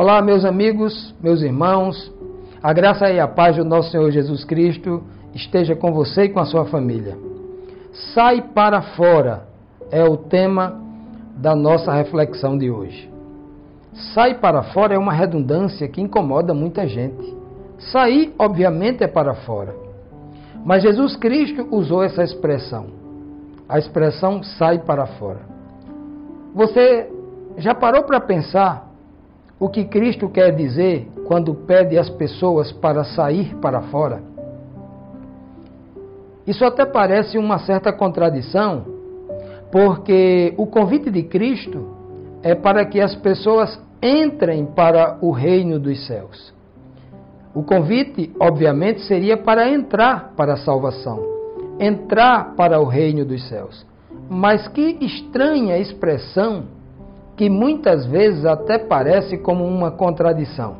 Olá, meus amigos, meus irmãos, a graça e a paz do nosso Senhor Jesus Cristo esteja com você e com a sua família. Sai para fora é o tema da nossa reflexão de hoje. Sai para fora é uma redundância que incomoda muita gente. Sair, obviamente, é para fora. Mas Jesus Cristo usou essa expressão. A expressão sai para fora. Você já parou para pensar o que Cristo quer dizer quando pede às pessoas para sair para fora? Isso até parece uma certa contradição, porque o convite de Cristo é para que as pessoas entrem para o reino dos céus. O convite, obviamente, seria para entrar para a salvação, entrar para o reino dos céus. Mas que estranha expressão que muitas vezes até parece como uma contradição.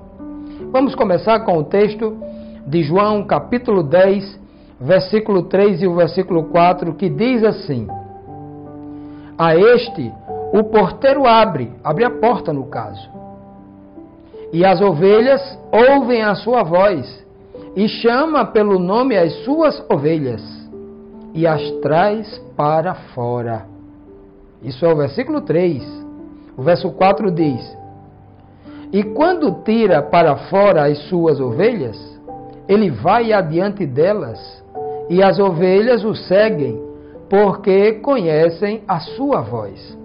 Vamos começar com o texto de João, capítulo 10, versículo 3 e o versículo 4, que diz assim: A este o porteiro abre, abre a porta no caso, e as ovelhas ouvem a sua voz, e chama pelo nome as suas ovelhas, e as traz para fora. Isso é o versículo 3. O verso 4 diz: E quando tira para fora as suas ovelhas, ele vai adiante delas, e as ovelhas o seguem, porque conhecem a sua voz.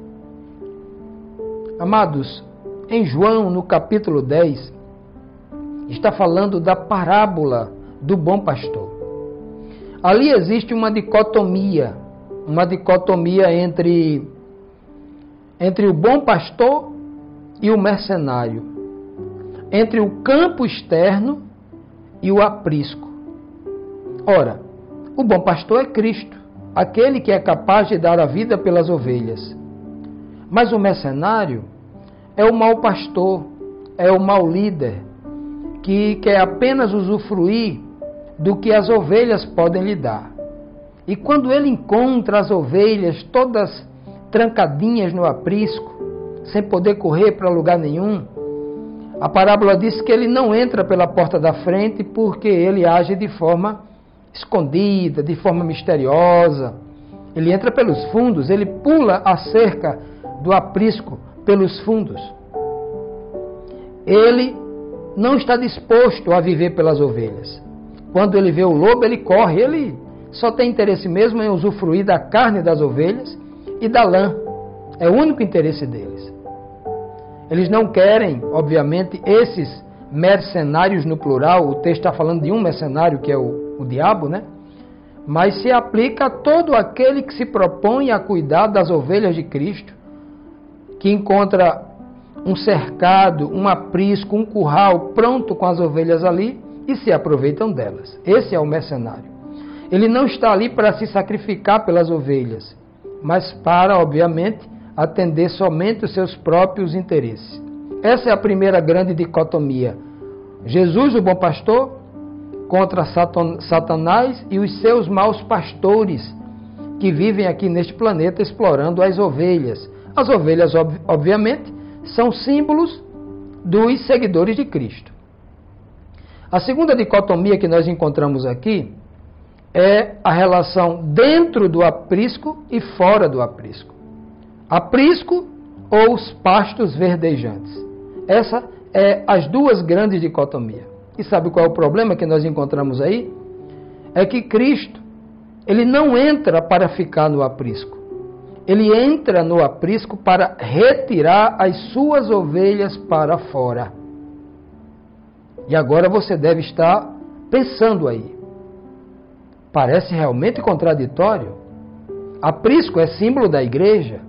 Amados, em João, no capítulo 10, está falando da parábola do bom pastor. Ali existe uma dicotomia, uma dicotomia entre entre o bom pastor e o mercenário, entre o campo externo e o aprisco. Ora, o bom pastor é Cristo, aquele que é capaz de dar a vida pelas ovelhas. Mas o mercenário é o mau pastor, é o mau líder, que quer apenas usufruir do que as ovelhas podem lhe dar. E quando ele encontra as ovelhas todas trancadinhas no aprisco, sem poder correr para lugar nenhum. A parábola diz que ele não entra pela porta da frente porque ele age de forma escondida, de forma misteriosa. Ele entra pelos fundos, ele pula a cerca do aprisco pelos fundos. Ele não está disposto a viver pelas ovelhas. Quando ele vê o lobo, ele corre, ele só tem interesse mesmo em usufruir da carne das ovelhas e da lã. É o único interesse deles. Eles não querem, obviamente, esses mercenários no plural, o texto está falando de um mercenário que é o, o diabo, né? Mas se aplica a todo aquele que se propõe a cuidar das ovelhas de Cristo, que encontra um cercado, um aprisco, um curral pronto com as ovelhas ali e se aproveitam delas. Esse é o mercenário. Ele não está ali para se sacrificar pelas ovelhas mas para, obviamente, atender somente os seus próprios interesses. Essa é a primeira grande dicotomia. Jesus, o bom pastor, contra Satanás e os seus maus pastores que vivem aqui neste planeta explorando as ovelhas. As ovelhas, obviamente, são símbolos dos seguidores de Cristo. A segunda dicotomia que nós encontramos aqui é a relação dentro do aprisco e fora do aprisco. Aprisco ou os pastos verdejantes. Essa é as duas grandes dicotomias. E sabe qual é o problema que nós encontramos aí? É que Cristo, ele não entra para ficar no aprisco. Ele entra no aprisco para retirar as suas ovelhas para fora. E agora você deve estar pensando aí. Parece realmente contraditório. Aprisco é símbolo da igreja.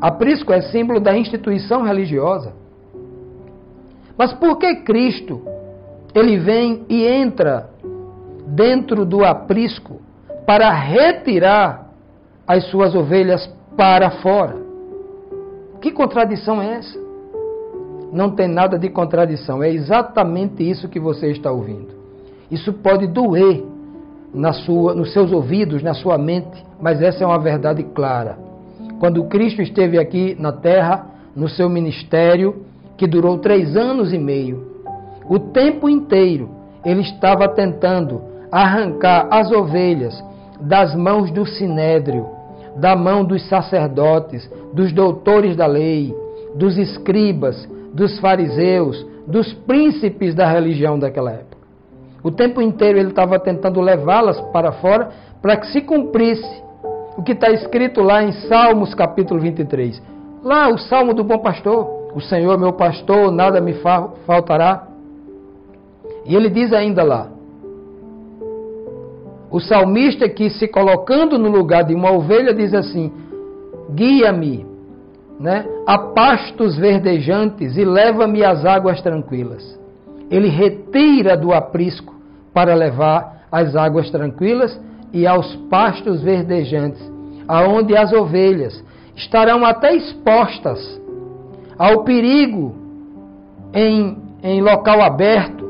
Aprisco é símbolo da instituição religiosa. Mas por que Cristo ele vem e entra dentro do aprisco para retirar as suas ovelhas para fora? Que contradição é essa? Não tem nada de contradição, é exatamente isso que você está ouvindo. Isso pode doer na sua, nos seus ouvidos, na sua mente, mas essa é uma verdade clara. Quando Cristo esteve aqui na terra, no seu ministério, que durou três anos e meio. O tempo inteiro ele estava tentando arrancar as ovelhas das mãos do sinédrio, da mão dos sacerdotes, dos doutores da lei, dos escribas, dos fariseus, dos príncipes da religião daquela época. O tempo inteiro ele estava tentando levá-las para fora para que se cumprisse o que está escrito lá em Salmos capítulo 23. Lá, o Salmo do Bom Pastor. O Senhor meu pastor, nada me faltará. E ele diz ainda lá: o salmista que se colocando no lugar de uma ovelha diz assim: guia-me né, a pastos verdejantes e leva-me às águas tranquilas. Ele retira do aprisco para levar às águas tranquilas e aos pastos verdejantes, aonde as ovelhas estarão até expostas ao perigo em, em local aberto,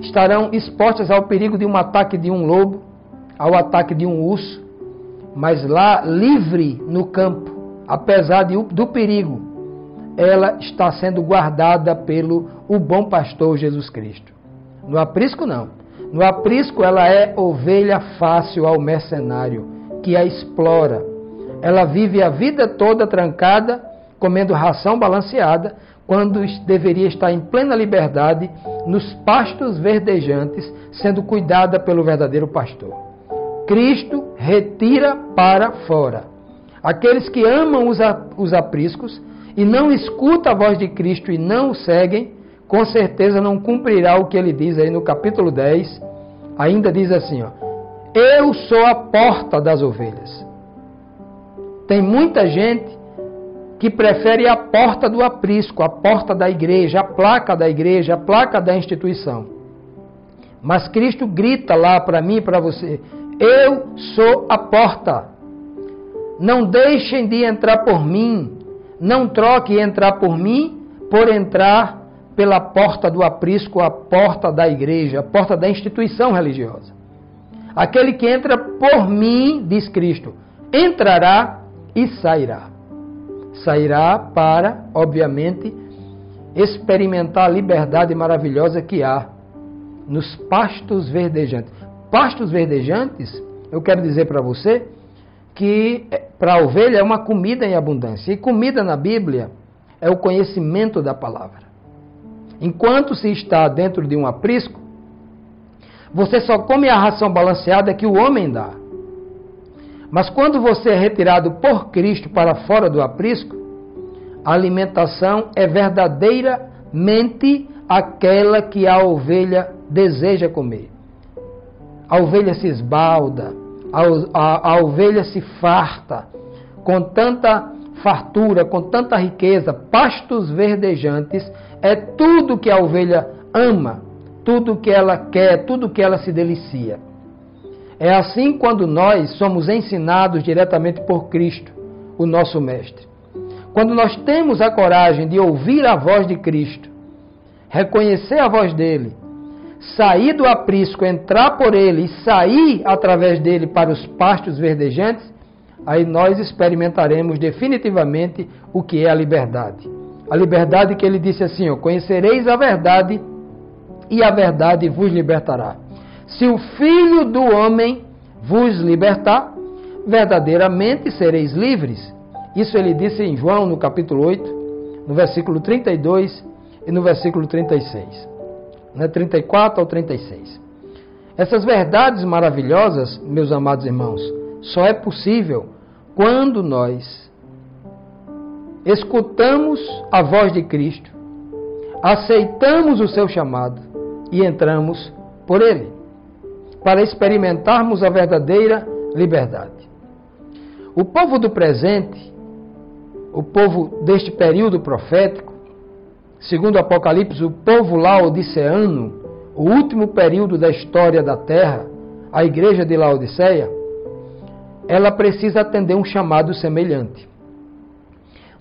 estarão expostas ao perigo de um ataque de um lobo, ao ataque de um urso, mas lá livre no campo, apesar de, do perigo, ela está sendo guardada pelo o bom pastor Jesus Cristo. No aprisco não. No aprisco, ela é ovelha fácil ao mercenário, que a explora. Ela vive a vida toda trancada, comendo ração balanceada, quando deveria estar em plena liberdade, nos pastos verdejantes, sendo cuidada pelo verdadeiro pastor. Cristo retira para fora. Aqueles que amam os apriscos e não escutam a voz de Cristo e não o seguem, com certeza não cumprirá o que ele diz aí no capítulo 10. Ainda diz assim: ó, Eu sou a porta das ovelhas. Tem muita gente que prefere a porta do aprisco, a porta da igreja, a placa da igreja, a placa da instituição. Mas Cristo grita lá para mim e para você: Eu sou a porta. Não deixem de entrar por mim. Não troque entrar por mim por entrar pela porta do aprisco, a porta da igreja, a porta da instituição religiosa. Aquele que entra por mim, diz Cristo, entrará e sairá. Sairá para, obviamente, experimentar a liberdade maravilhosa que há nos pastos verdejantes. Pastos verdejantes, eu quero dizer para você que eh, para a ovelha é uma comida em abundância. E comida na Bíblia é o conhecimento da palavra. Enquanto se está dentro de um aprisco, você só come a ração balanceada que o homem dá. Mas quando você é retirado por Cristo para fora do aprisco, a alimentação é verdadeiramente aquela que a ovelha deseja comer. A ovelha se esbalda, a, a, a ovelha se farta com tanta fartura, com tanta riqueza, pastos verdejantes é tudo que a ovelha ama, tudo que ela quer, tudo que ela se delicia. É assim quando nós somos ensinados diretamente por Cristo, o nosso Mestre. Quando nós temos a coragem de ouvir a voz de Cristo, reconhecer a voz dele, sair do aprisco, entrar por ele e sair através dele para os pastos verdejantes, aí nós experimentaremos definitivamente o que é a liberdade. A liberdade que ele disse assim: ó, Conhecereis a verdade e a verdade vos libertará. Se o Filho do Homem vos libertar, verdadeiramente sereis livres. Isso ele disse em João, no capítulo 8, no versículo 32 e no versículo 36. Né, 34 ao 36. Essas verdades maravilhosas, meus amados irmãos, só é possível quando nós escutamos a voz de Cristo, aceitamos o seu chamado e entramos por ele, para experimentarmos a verdadeira liberdade. O povo do presente, o povo deste período profético, segundo Apocalipse, o povo laodiceano, o último período da história da terra, a igreja de Laodiceia, ela precisa atender um chamado semelhante.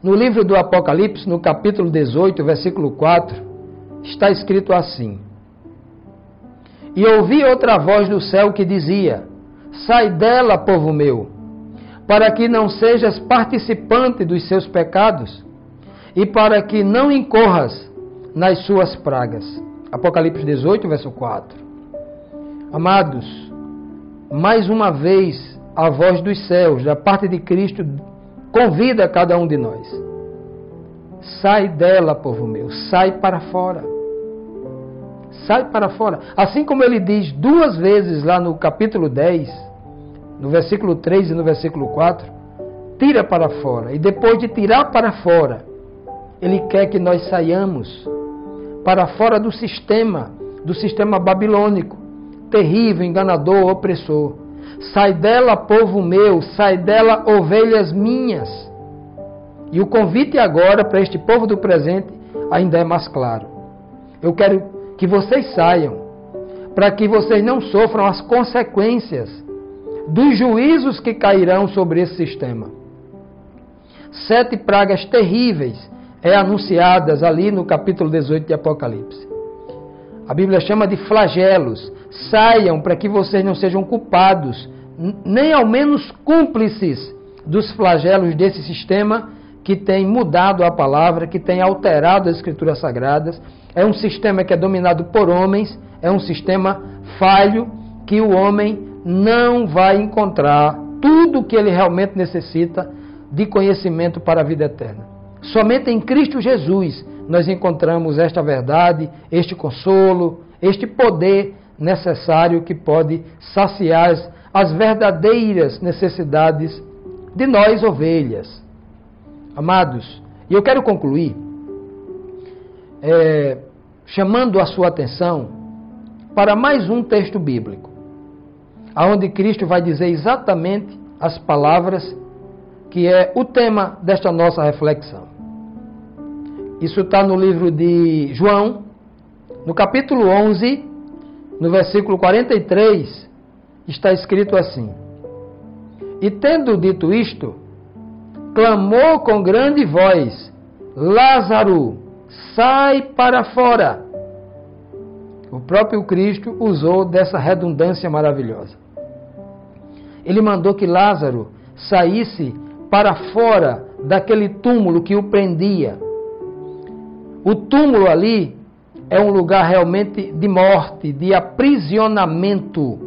No livro do Apocalipse, no capítulo 18, versículo 4, está escrito assim: E ouvi outra voz do céu que dizia: Sai dela, povo meu, para que não sejas participante dos seus pecados, e para que não incorras nas suas pragas. Apocalipse 18, verso 4. Amados, mais uma vez a voz dos céus, da parte de Cristo, convida cada um de nós. Sai dela, povo meu, sai para fora. Sai para fora. Assim como ele diz duas vezes lá no capítulo 10, no versículo 3 e no versículo 4, tira para fora. E depois de tirar para fora, ele quer que nós saiamos para fora do sistema, do sistema babilônico, terrível, enganador, opressor. Sai dela, povo meu, sai dela, ovelhas minhas. E o convite agora para este povo do presente ainda é mais claro. Eu quero que vocês saiam, para que vocês não sofram as consequências dos juízos que cairão sobre esse sistema. Sete pragas terríveis é anunciadas ali no capítulo 18 de Apocalipse. A Bíblia chama de flagelos. Saiam para que vocês não sejam culpados, nem ao menos cúmplices dos flagelos desse sistema que tem mudado a palavra, que tem alterado as escrituras sagradas. É um sistema que é dominado por homens, é um sistema falho que o homem não vai encontrar tudo o que ele realmente necessita de conhecimento para a vida eterna. Somente em Cristo Jesus nós encontramos esta verdade, este consolo, este poder necessário que pode saciar as verdadeiras necessidades de nós, ovelhas. Amados, e eu quero concluir é, chamando a sua atenção para mais um texto bíblico, aonde Cristo vai dizer exatamente as palavras que é o tema desta nossa reflexão. Isso está no livro de João, no capítulo 11, no versículo 43, está escrito assim: E tendo dito isto, clamou com grande voz: Lázaro, sai para fora. O próprio Cristo usou dessa redundância maravilhosa. Ele mandou que Lázaro saísse para fora daquele túmulo que o prendia. O túmulo ali é um lugar realmente de morte, de aprisionamento.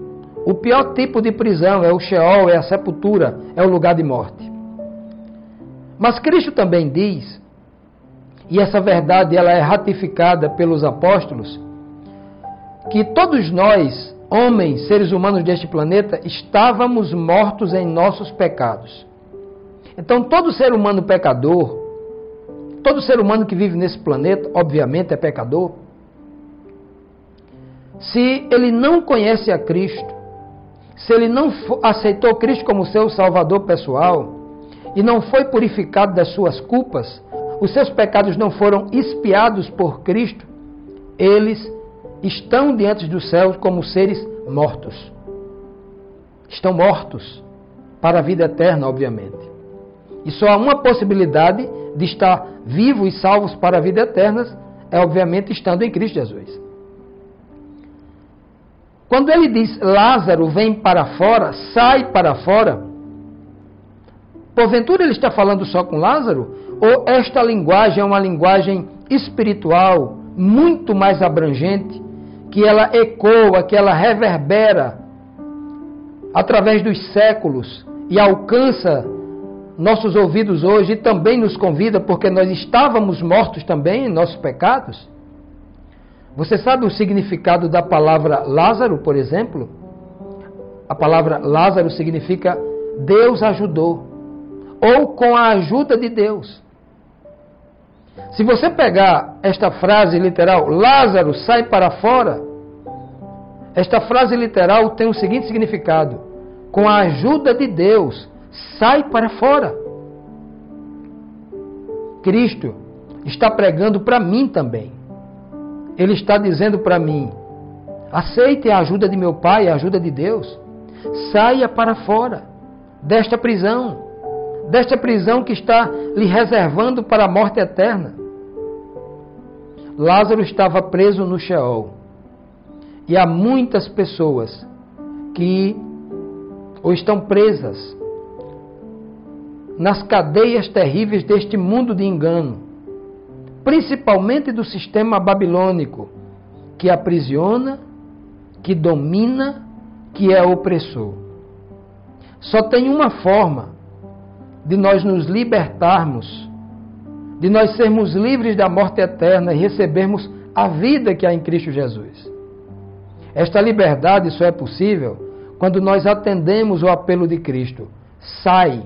O pior tipo de prisão é o Sheol, é a sepultura, é o lugar de morte. Mas Cristo também diz, e essa verdade ela é ratificada pelos apóstolos, que todos nós, homens, seres humanos deste planeta, estávamos mortos em nossos pecados. Então, todo ser humano pecador, todo ser humano que vive nesse planeta, obviamente é pecador. Se ele não conhece a Cristo, se ele não aceitou Cristo como seu salvador pessoal e não foi purificado das suas culpas, os seus pecados não foram espiados por Cristo, eles estão diante dos céus como seres mortos. Estão mortos para a vida eterna, obviamente. E só há uma possibilidade de estar vivos e salvos para a vida eterna, é obviamente estando em Cristo Jesus. Quando ele diz Lázaro vem para fora, sai para fora, porventura ele está falando só com Lázaro? Ou esta linguagem é uma linguagem espiritual muito mais abrangente, que ela ecoa, que ela reverbera através dos séculos e alcança nossos ouvidos hoje e também nos convida, porque nós estávamos mortos também em nossos pecados. Você sabe o significado da palavra Lázaro, por exemplo? A palavra Lázaro significa Deus ajudou, ou com a ajuda de Deus. Se você pegar esta frase literal, Lázaro sai para fora, esta frase literal tem o seguinte significado: com a ajuda de Deus, sai para fora. Cristo está pregando para mim também. Ele está dizendo para mim: aceite a ajuda de meu Pai, a ajuda de Deus. Saia para fora desta prisão, desta prisão que está lhe reservando para a morte eterna. Lázaro estava preso no Sheol. E há muitas pessoas que ou estão presas nas cadeias terríveis deste mundo de engano, principalmente do sistema babilônico, que aprisiona, que domina, que é opressor. Só tem uma forma de nós nos libertarmos, de nós sermos livres da morte eterna e recebermos a vida que há em Cristo Jesus. Esta liberdade só é possível quando nós atendemos o apelo de Cristo. Sai.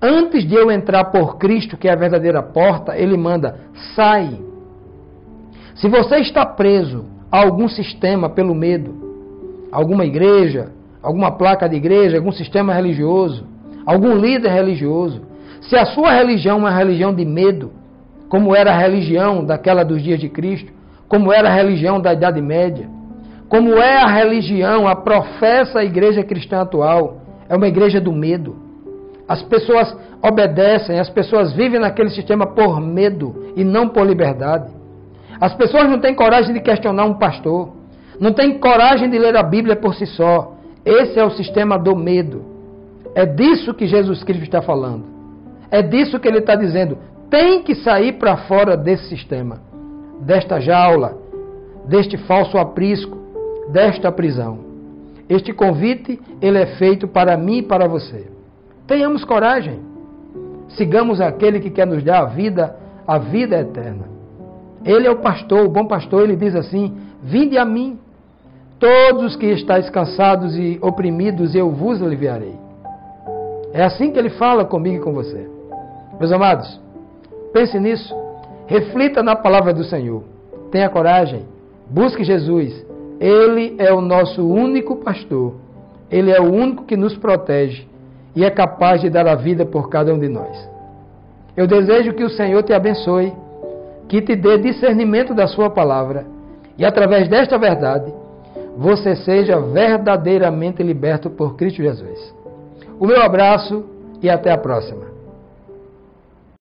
Antes de eu entrar por Cristo, que é a verdadeira porta, ele manda: sai. Se você está preso a algum sistema pelo medo, alguma igreja, alguma placa de igreja, algum sistema religioso, algum líder religioso, se a sua religião é uma religião de medo, como era a religião daquela dos dias de Cristo, como era a religião da Idade Média, como é a religião, a professa igreja cristã atual, é uma igreja do medo. As pessoas obedecem, as pessoas vivem naquele sistema por medo e não por liberdade. As pessoas não têm coragem de questionar um pastor, não têm coragem de ler a Bíblia por si só. Esse é o sistema do medo. É disso que Jesus Cristo está falando. É disso que ele está dizendo. Tem que sair para fora desse sistema, desta jaula, deste falso aprisco, desta prisão. Este convite ele é feito para mim e para você. Tenhamos coragem. Sigamos aquele que quer nos dar a vida, a vida eterna. Ele é o pastor, o bom pastor, ele diz assim: Vinde a mim, todos os que estáis cansados e oprimidos, eu vos aliviarei. É assim que ele fala comigo e com você. Meus amados, pense nisso, reflita na palavra do Senhor, tenha coragem, busque Jesus, Ele é o nosso único pastor, Ele é o único que nos protege e é capaz de dar a vida por cada um de nós. Eu desejo que o Senhor te abençoe que te dê discernimento da Sua palavra e, através desta verdade, você seja verdadeiramente liberto por Cristo Jesus. O meu abraço e até a próxima.